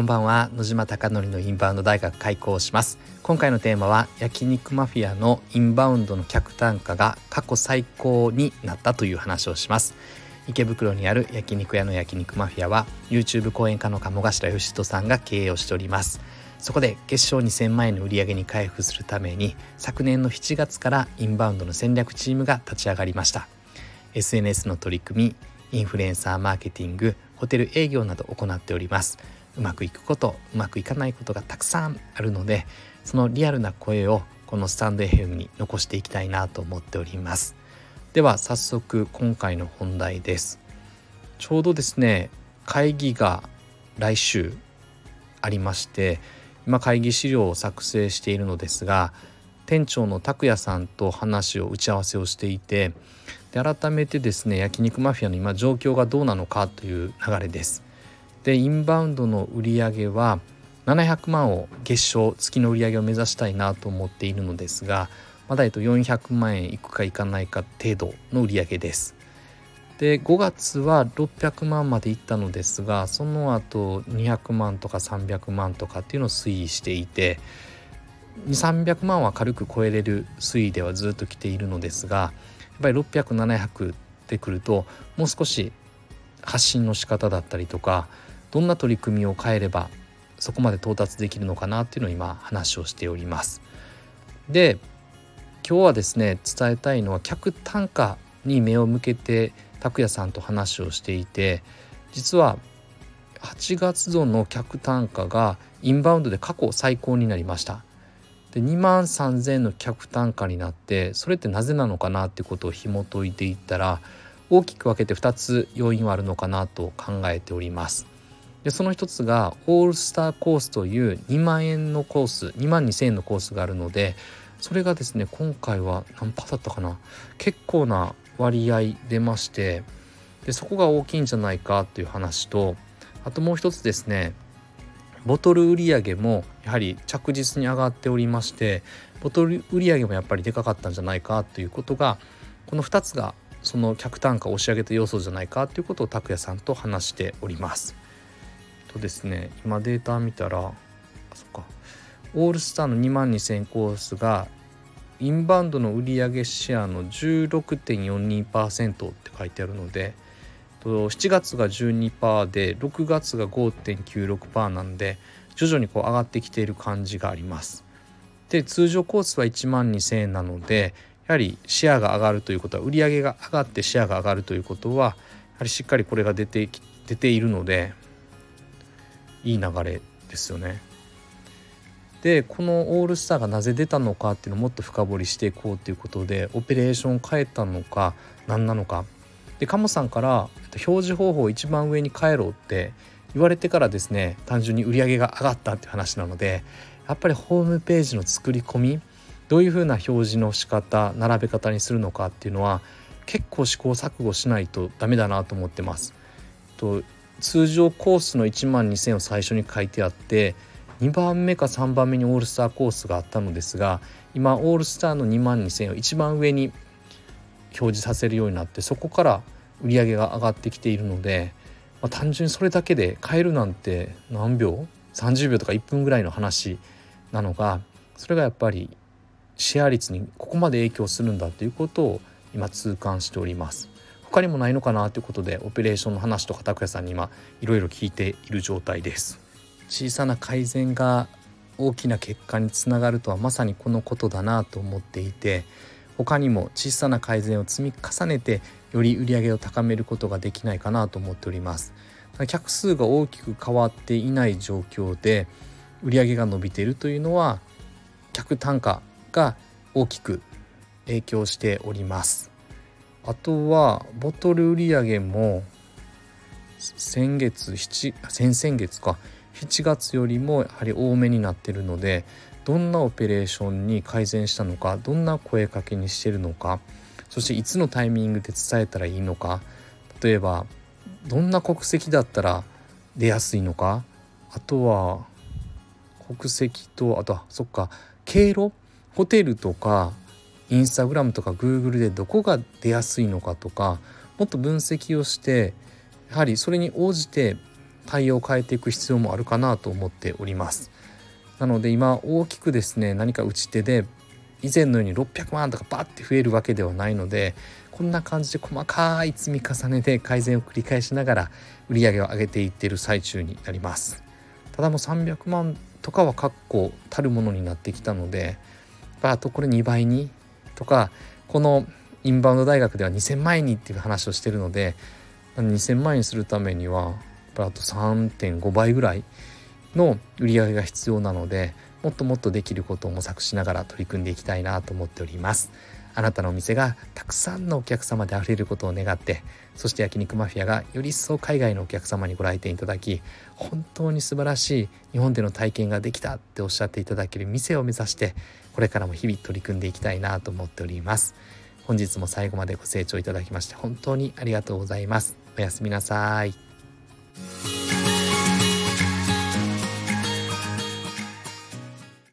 こんばんは。野島貴則のインバウンド大学開校します。今回のテーマは焼肉マフィアのインバウンドの客単価が過去最高になったという話をします。池袋にある焼肉屋の焼肉マフィアは YouTube 講演家の鴨頭義人さんが経営をしております。そこで月賞2000万円の売り上げに回復するために昨年の7月からインバウンドの戦略チームが立ち上がりました。SNS の取り組みインフルエンサーマーケティングホテル営業など行っております。うまくいくことうまくいかないことがたくさんあるのでそのリアルな声をこのスタンド FM に残していきたいなと思っておりますでは早速今回の本題ですちょうどですね会議が来週ありまして今会議資料を作成しているのですが店長の拓也さんと話を打ち合わせをしていてで改めてですね焼肉マフィアの今状況がどうなのかという流れです。でインバウンドの売り上げは700万を月賞月の売り上げを目指したいなと思っているのですがまだえっと400万円いくかいかないか程度の売り上げです。で5月は600万までいったのですがその後200万とか300万とかっていうのを推移していて300万は軽く超えれる推移ではずっと来ているのですがやっぱり600700ってくるともう少し発信の仕方だったりとかどんな取り組みを変えればそこまで到達できるのかなっていうのを今話をしております。で今日はですね伝えたいのは客単価に目を向けて拓也さんと話をしていて実は8月度の客単価がインバウンドで過去最高になりました。で2万3,000円の客単価になってそれってなぜなのかなってことを紐解いていったら大きく分けて2つ要因はあるのかなと考えております。でその一つがオールスターコースという2万円のコース2万2,000円のコースがあるのでそれがですね今回は何パーだったかな結構な割合出ましてでそこが大きいんじゃないかという話とあともう一つですねボトル売り上げもやはり着実に上がっておりましてボトル売り上げもやっぱりでかかったんじゃないかということがこの2つがその客単価を押し上げた要素じゃないかということを拓也さんと話しております。とですね今データ見たらそっかオールスターの2万2000コースがインバウンドの売上シェアの16.42%って書いてあるので7月が12%で6月が5.96%なんで徐々にこう上がってきている感じがあります。で通常コースは1万2,000円なのでやはりシェアが上がるということは売上が上がってシェアが上がるということはやはりしっかりこれが出て出ているのでいい流れですよね。でこのオールスターがなぜ出たのかっていうのをもっと深掘りしていこうということでオペレーションを変えたのか何なのかで鴨さんから表示方法を一番上に変えろって言われてからですね単純に売り上げが上がったっていう話なのでやっぱりホームページの作り込みどういうふうな表示の仕方並べ方にするのかっていうのは結構試行錯誤しないとダメだなと思ってます。と通常コースの1万2,000を最初に書いてあって2番目か3番目にオールスターコースがあったのですが今オールスターの2万2,000を一番上に表示させるようになってそこから売り上げが上がってきているので、まあ、単純にそれだけで買えるなんて何秒？30秒とか1分ぐらいの話なのがそれがやっぱりシェア率にここまで影響するんだということを今痛感しております。他にもないのかなということでオペレーションの話とか拓也さんに今いろいろ聞いている状態です。小さな改善が大きな結果につながるとはまさにこのことだなと思っていて他にも小さな改善を積み重ねてより売り上げを高めることができないかなと思っております客数が大きく変わっていない状況で売上が伸びているというのは客単価が大きく影響しておりますあとはボトル売り上げも先月7先々月か。7月よりもやはり多めになってるのでどんなオペレーションに改善したのかどんな声かけにしてるのかそしていつのタイミングで伝えたらいいのか例えばどんな国籍だったら出やすいのかあとは国籍とあとはそっか経路？ホテルとかインスタグラムとかグーグルでどこが出やすいのかとかもっと分析をしてやはりそれに応じて対応を変えていく必要もあるかなと思っております。なので今大きくですね何か打ち手で以前のように600万とかバッて増えるわけではないのでこんな感じで細かい積み重ねで改善を繰り返しながら売り上げを上げていってる最中になります。ただもう300万とかは確固たるものになってきたのであとこれ2倍にとかこのインバウンド大学では2,000万円にっていう話をしてるので2,000万円にするためにはあと3.5倍ぐらいの売り上げが必要なのでもっともっとできることを模索しながら取り組んでいきたいなと思っております。あなたのお店がたくさんのお客様で溢れることを願ってそして焼肉マフィアがより一層海外のお客様にご来店いただき本当に素晴らしい日本での体験ができたっておっしゃっていただける店を目指してこれからも日々取り組んでいきたいなと思っております。本日も最後までご清聴いただきまして本当にありがとうございます。おやすみなさい。